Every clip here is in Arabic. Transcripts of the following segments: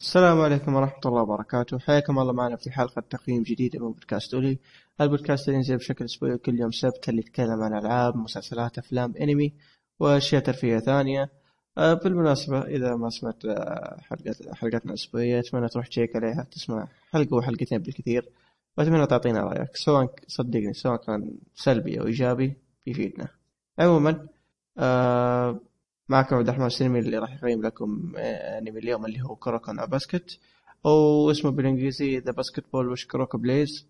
السلام عليكم ورحمة الله وبركاته. حياكم الله معنا في حلقة تقييم جديدة من بودكاست أولي. البودكاست اللي ينزل بشكل أسبوعي كل يوم سبت اللي يتكلم عن ألعاب مسلسلات أفلام أنمي وأشياء ترفيهية ثانية. آه، بالمناسبة إذا ما سمعت آه، حلقات الأسبوعية أتمنى تروح تشيك عليها تسمع حلقة وحلقتين بالكثير. وأتمنى تعطينا رأيك سواء صدقني سواء كان سلبي أو إيجابي بيفيدنا عموما آه معكم عبد الرحمن السلمي اللي راح يقيم لكم آه، انمي اليوم اللي هو كوروكو نو باسكت أو اسمه بالإنجليزي The Basketball Which Kuroko Plays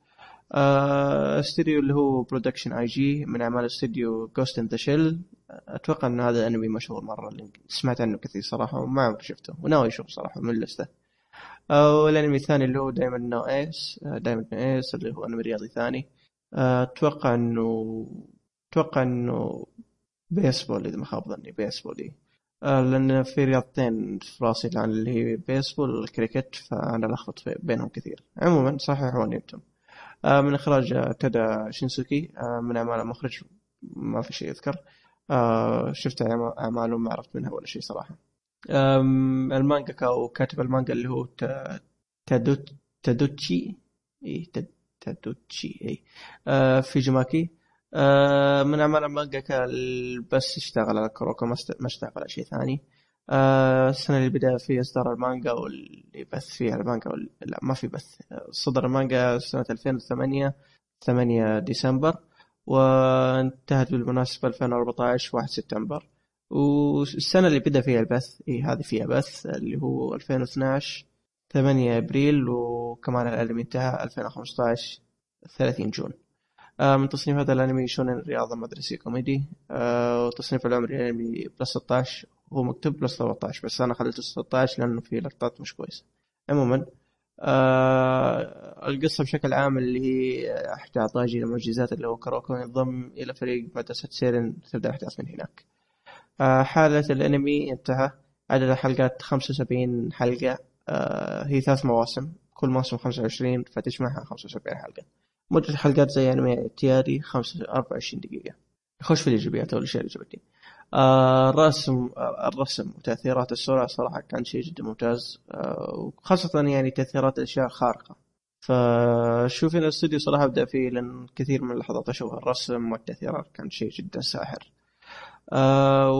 استوديو اللي هو Production I.G من أعمال استوديو Ghost in the Shell أتوقع إن هذا انمي مشهور مرة اللي سمعت عنه كثير صراحة وما عمري شفته وناوي أشوف صراحة من اللسته والأنمي الثاني اللي هو Daiya no Ace Daiya no Ace اللي هو انمي رياضي ثاني. آه، أتوقع إنه أتوقع إنه بيسبول إذا ما خاب ظني بيسبول إيه. آه لأن في رياضتين في راسي الآن اللي هي بيسبول والكريكت فأنا ألخبط بينهم كثير. عموما صححوني أنتم آه من إخراج تادا شينسوكي آه من أعمال المخرج ما في شيء يذكر. شفت أعماله ما عرفت منها ولا شيء صراحة. المانجا أو كاتب المانجا اللي هو تادوت تادوتشي اي تادوتشي اي فوجيماكي آه، من أعمال المانجا بس اشتغل على كوروكو ما اشتغل على شيء ثاني. آه، السنة اللي بدأ فيها إصدار المانجا واللي بث فيها المانجا وال... لا ما في بث. صدر المانجا سنة 2008 8 ديسمبر وانتهت بالمناسبة 2014 1 سبتمبر. والسنة اللي بدأ فيها البث إي هذه فيها بث اللي هو 2012 8 أبريل وكمان الانمي انتهى 2015 30 June. من تصنيف هذا الأنمي شونن رياضة مدرسي كوميدي. آه، وتصنيف العمري الأنمي plus 16 هو مكتوب plus 13 بس أنا خليته 16 لأنه فيه لقطات مش كويسة. عموما آه القصة بشكل عام اللي هي أحد أعضاء المعجزات اللي هو كروكو ينضم إلى فريق مدرسة سيرين تبدأ الأحداث من هناك. آه حالة الأنمي انتهى. عدد الحلقات 75 حلقة. آه هي ثلاث مواسم. كل موسم 25 فتجمعها 75 حلقة. مدة الحلقات زي يعني اعتيادي 24 دقيقة. نخش في الإيجابيات أو الأشياء اللي عجبتني آه الرسم آه الرسم وتأثيرات الصورة صراحة كان شيء جدا ممتاز. آه وخاصة يعني تأثيرات الأشياء خارقة. فشوف ان الاستوديو صراحة بدأ فيه لأن كثير من اللحظات أشوفها. الرسم والتأثيرات كان شيء جدا ساحر. آه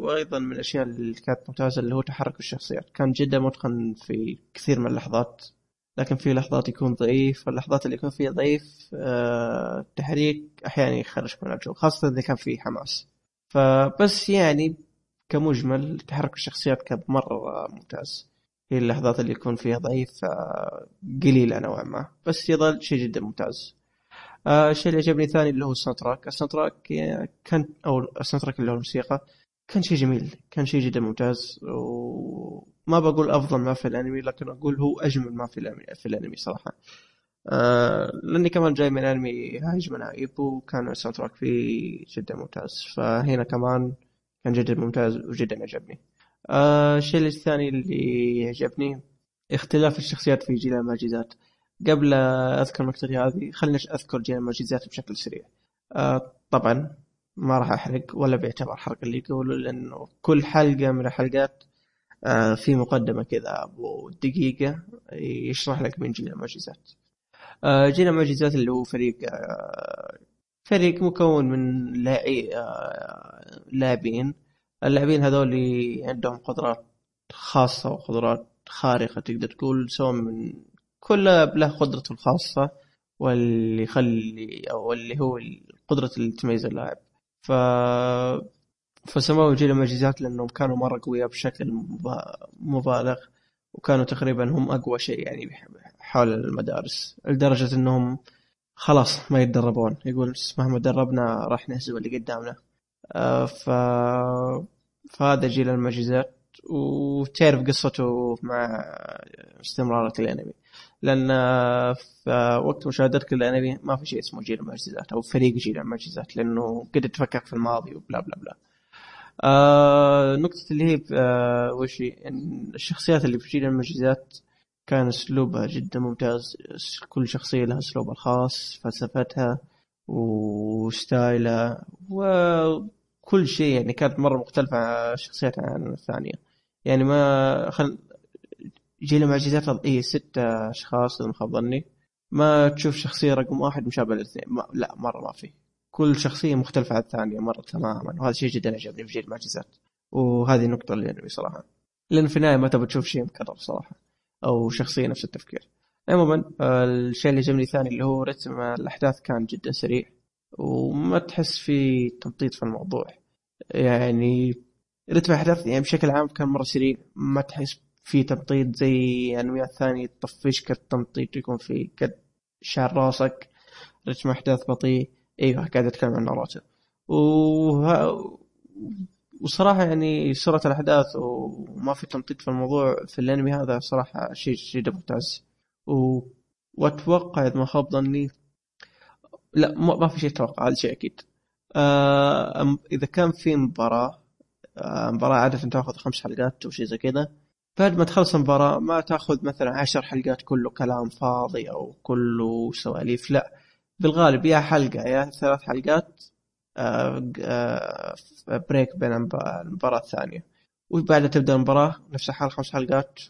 وأيضا من الأشياء اللي كانت ممتازة اللي هو تحرك الشخصيات. كان جدا متقن في كثير من اللحظات. لكن في لحظات يكون ضعيف واللحظات اللي يكون فيها ضعيف آه تحريك أحيانا يخرجك من الجو خاصة إذا كان في حماس. فبس يعني كمجمل تحرك الشخصيات كان مره ممتاز. هي اللحظات اللي يكون فيها ضعيف آه قليله نوعا ما. بس يظل شيء جدا ممتاز. آه الشيء اللي عجبني ثاني اللي هو ال soundtrack. ال soundtrack كان أو ال soundtrack اللي هو الموسيقى. كان شيء جميل كان شيء جدا ممتاز وما بقول أفضل ما في الأنمي لكن أقول هو أجمل ما في الأنمي في الأنمي صراحة. آه لأني كمان جاي من أنمي هايج من هايب وكان ال soundtrack فيه جدا ممتاز. فهنا كمان كان جدا ممتاز وجدا عجبني. آه الشيء الثاني اللي عجبني اختلاف الشخصيات في جيل المعجزات. قبل أذكر النقطه هذه خلينا أذكر جيل المعجزات بشكل سريع. آه طبعا ما راح أحرق ولا بيعتبر حرق اللي يقولوا لأنه كل حلقة من الحلقات آه في مقدمة كذا. أبو دقيقة يشرح لك من جيل المعجزات. آه جيل المعجزات اللي هو فريق آه فريق مكون من لاعبين لاعبين. اللاعبين هذول عندهم قدرات خاصة وقدرات خارقة تقدر تقول سواء من كل له قدرته الخاصة واللي يخلي أو اللي هو القدرة اللي تميز اللاعب. ف فسموه جيل المعجزات لأنهم كانوا مرة قوياء بشكل مبالغ وكانوا تقريبا هم أقوى شيء يعني حول المدارس لدرجة إنهم خلاص ما يتدربون. يقول مهما دربنا راح نهزم اللي قدامنا. آه، ف فهذا جيل المعجزات وتعرف قصته مع استمرارة الأنمي. لأن في وقت مشاهدتك للأنمي ما في شيء اسمه جيل المعجزات أو فريق جيل المعجزات لأنه قد تفكك في الماضي وبلا بلا بلا. آه نقطة اللي هي آه وش إن الشخصيات اللي في جيل المعجزات كان أسلوبها جدا ممتاز. كل شخصية لها أسلوبها الخاص فلسفتها وستايلها وكل شيء يعني كانت مرة مختلفة عن الشخصيات عن الثانية. يعني ما خل يجي له معجزات اي ست أشخاص إذا ما خاب ظني. ما تشوف شخصية رقم واحد مشابهه للاثنين. لا مرة ما في. كل شخصية مختلفة عن الثانية مرة تماما. وهذا شيء جدا عجبني في جيل المعجزات. وهذه النقطه اللي يعني صراحة. لأن في النهاية ما تبغى تشوف شيء مكرر صراحة. أو شخصية نفس التفكير. عموما الشيء اللي عجبني ثاني اللي هو رتم الأحداث كان جدا سريع. وما تحس في تمطيط في الموضوع. يعني رتم الأحداث يعني بشكل عام كان مرة سريع. ما تحس في تمطيط زي انميات ثانية تطفشك التمطيط يكون في قد شعر راسك رتم أحداث بطيء. أيوه قاعد أتكلم عن ناروتو. وه... وصراحة يعني سرعة الأحداث وما في تمطيط في الموضوع في الأنمي هذا صراحة شيء جدا ممتاز. و... وأتوقع إذا ما خاب ظني لا ما في شيء أتوقع هذا شيء أكيد. آه إذا كان في مباراة آه مباراة عادة تاخذ خمس حلقات أو شيء زي كذا بعد ما تخلص المباراة ما تأخذ مثلا عشر حلقات كله كلام فاضي أو كله سواليف لا. بالغالب يا حلقة يا ثلاث حلقات آه، آه، بريك بين المباراة الثانية. وبعدها تبدأ المباراة نفس الحال خمس حلقات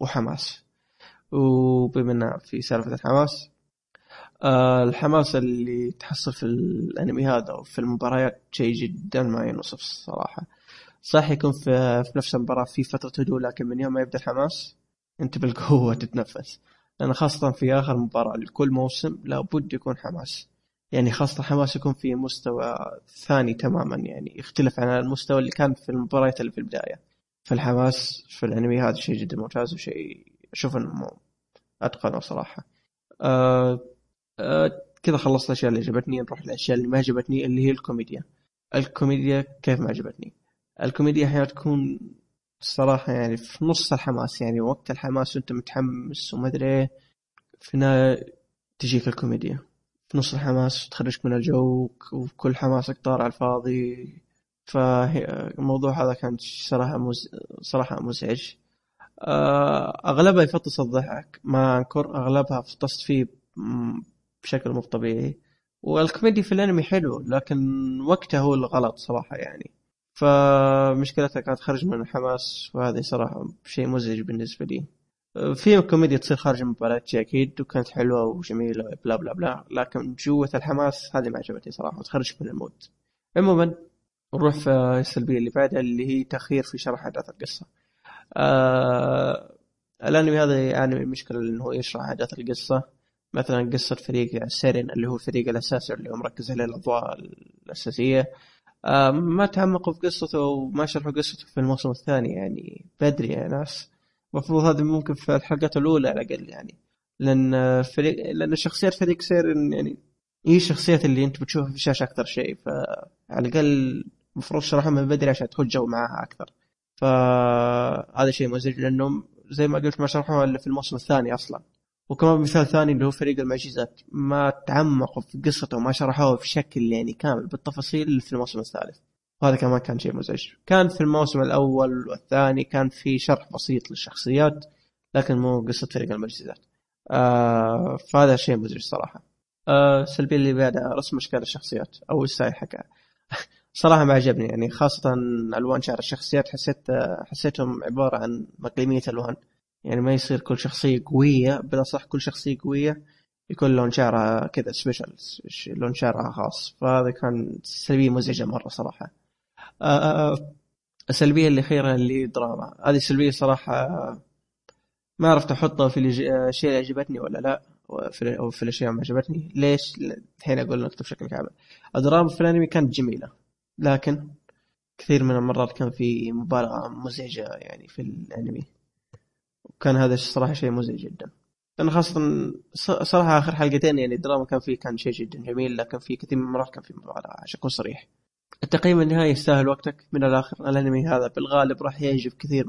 وحماس. وبما في سالفة الحماس آه، الحماس اللي تحصل في الأنمي هذا وفي المباريات شيء جدا ما ينوصف الصراحة. صح يكون في, في نفس المباراة في فترة هدوء لكن من يوم ما يبدأ الحماس أنت بالقوة تتنفس. لأن خاصة في آخر مباراة لكل موسم لابد يكون حماس. يعني خاصة حماس يكون في مستوى ثاني تماما يعني يختلف عن المستوى اللي كان في المباريات اللي في البداية. فالحماس في الأنمي هذا شيء جدا ممتاز وشيء أشوف إنه أتقنه صراحة. أه أه كذا خلصت الأشياء اللي عجبتني. نروح للأشياء اللي ما عجبتني اللي هي الكوميديا. الكوميديا كيف ما عجبتني؟ الكوميديا أحيانا تكون الصراحة يعني في نص الحماس يعني وقت الحماس وأنت متحمس وما أدري إيه في تجيك الكوميديا. في نص الحماس تخرجك من الجو وكل حماسك طار على الفاضي. فالموضوع هذا كان صراحة مز... صراحة مزعج. آه، أغلبها يفطس الضحك. ما أنكر أغلبها فطست فيه بشكل مو طبيعي. والكوميدي في الأنمي حلو لكن وقته هو الغلط صراحة يعني. فمشكلتها كانت خرج من الحماس وهذه صراحة شيء مزعج بالنسبة لي. في كوميديا تصير خارج المباراة أكيد وكانت حلوة وجميلة blah blah blah. لكن جوة الحماس هذه ما عجبتني صراحة وتخرجك من ال mood. عموما نروح في السلبية اللي بعدها اللي هي تأخير في شرح أحداث القصة. آه الانمي هذا يعاني من مشكلة إنه يشرح أحداث القصة. مثلا قصة فريق سيرين اللي هو الفريق الأساسي اللي هو مركز عليه الأضواء الأساسية. ما تعمقوا في قصته وما شرحوا قصته في الموسم الثاني يعني بدري يا ناس. المفروض هذا ممكن في الحلقات الأولى على الأقل يعني. لأن فريق لأن شخصيات فريق سير يعني هي الشخصيات اللي أنت بتشوفها في الشاشة أكثر شيء. فعلى الأقل المفروض شرحها من بدري عشان تدخل جو معاها أكثر. فهذا شيء مزعج لأنهم زي ما قلت ما شرحوها إلا في الموسم الثاني أصلا. وكمان مثال ثاني اللي هو فريق المعجزات ما تعمقوا في قصته وما شرحوها بشكل يعني كامل بالتفاصيل في الموسم الثالث. وهذا كمان كان شيء مزعج. كان في الموسم الأول والثاني كان في شرح بسيط للشخصيات لكن مو قصة فريق المعجزات. آه فهذا شيء مزعج صراحة. آه السلبية اللي بعدها رسم أشكال الشخصيات أو ال style حقها صراحة ما عجبني يعني خاصة ألوان شعر الشخصيات حسيت حسيتهم عبارة عن مقلمية ألوان. يعني ما يصير كل شخصية قوية بلا صح كل شخصية قوية يكون لون شعرها كذا special لون شعرها خاص. فهذا كان سلبية مزعجة مرة صراحة. آه، آه، السلبية الأخيرة اللي دراما. هذه السلبية صراحة ما عرفت أحطها في الاشياء اللي عجبتني ولا لا أو في الأشياء ما عجبتني. ليش؟ الحين أقول النقطه بشكل كامل. الدراما في الأنمي كانت جميلة لكن كثير من المرات كان في مبالغه مزعجة يعني في الأنمي. وكان هذا الصراحة شيء مزعج جدا. لأن خاصة صراحة آخر حلقتين يعني الدراما كان فيه كان شيء جدا جميل لكن في كثير من المرات كان في مبالغه عشان اكون صريح. التقييم النهائي يستاهل وقتك. من الآخر الأنمي هذا بالغالب راح يعجب كثير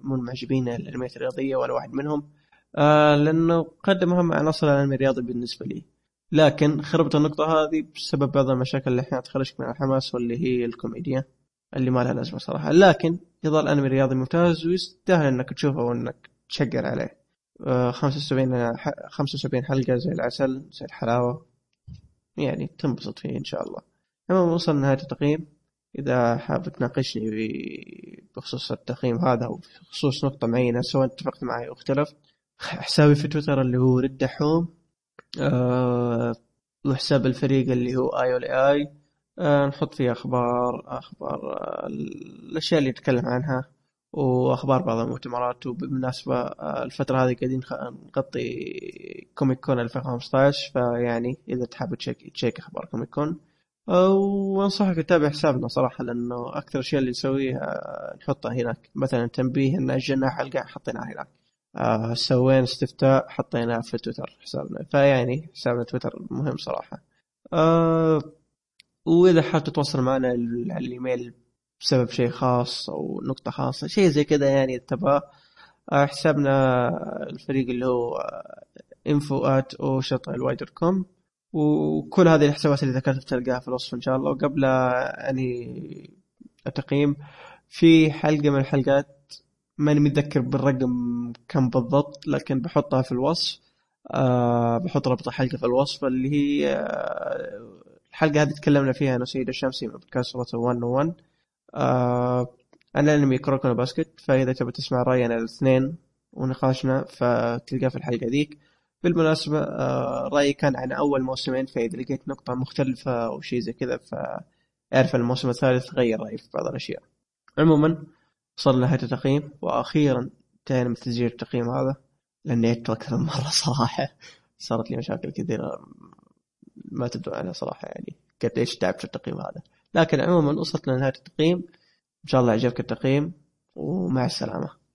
من معجبين الأنميات الرياضية وأنا واحد منهم. آه لأنه قدم اهم عناصر الأنمي الرياضي بالنسبة لي. لكن خربت النقطة هذه بسبب بعض المشاكل اللي أحيانا تخرجك من الحماس واللي هي الكوميديا اللي ما لها لازمة صراحة. لكن يظل انمي رياضي ممتاز ويستاهل إنك تشوفه وإنك تشقر عليه. آه 75 75 حلقة زي العسل زي الحلاوة. يعني تنبسط فيه إن شاء الله. المهم وصل لنهاية التقييم إذا حاب تناقشني بخصوص التقييم هذا أو بخصوص نقطة معينة سواء اتفقت معي أو اختلفت حسابي في تويتر اللي هو رد دحوم أه وحساب الفريق اللي هو آي اي آي. أه نحط فيه أخبار أخبار أه الأشياء اللي نتكلم عنها. وأخبار بعض المؤتمرات وبالمناسبة آه، الفترة هذه قاعدين نغطي Comic Con 2015 فيعني إذا تحب تشيك تشيك أخبار Comic Con وأنصحك تتابع حسابنا صراحة لأنه أكثر الاشياء اللي نسويها نحطها هناك. مثلا تنبيه إن اجلنا حلقه حطيناها هناك. آه سوينا استفتاء حطيناه في تويتر حسابنا. فيعني حسابنا تويتر مهم صراحة. آه وإذا حاب تتواصل معنا على الإيميل بسبب شيء خاص أو نقطة خاصة شيء زي كذا يعني تبغى آه حسابنا الفريق اللي هو info at كوم وكل هذه الحسابات اللي ذكرتها تلقاها في الوصف إن شاء الله. وقبل أني التقييم في حلقة من الحلقات ماني متذكر بالرقم كم بالضبط لكن بحطها في الوصف. أه بحط رابط الحلقة في الوصف اللي هي أه الحلقة هذه تكلمنا فيها أنا وسيد الشمسي من بودكاست 101 أه عن الانمي كروكونو باسكت فإذا تبي تسمع راينا الاثنين ونقاشنا فتلقاه في الحلقة ذيك. بالمناسبة آه، رأيي كان عن أول موسمين فإذا لقيت نقطة مختلفة أو شيء زي كذا فأعرف الموسم الثالث غير رأيي في بعض الأشياء. عموما وصلنا لنهاية التقييم وأخيرا انتهينا من تسجيل التقييم هذا لأني عدته أكثر من مرة صراحة. صارت لي مشاكل كثيرة ما تبدو عنها صراحة يعني. قد إيش تعبت في التقييم هذا. لكن عموما وصلت لنهاية التقييم. إن شاء الله عجبك التقييم ومع السلامة.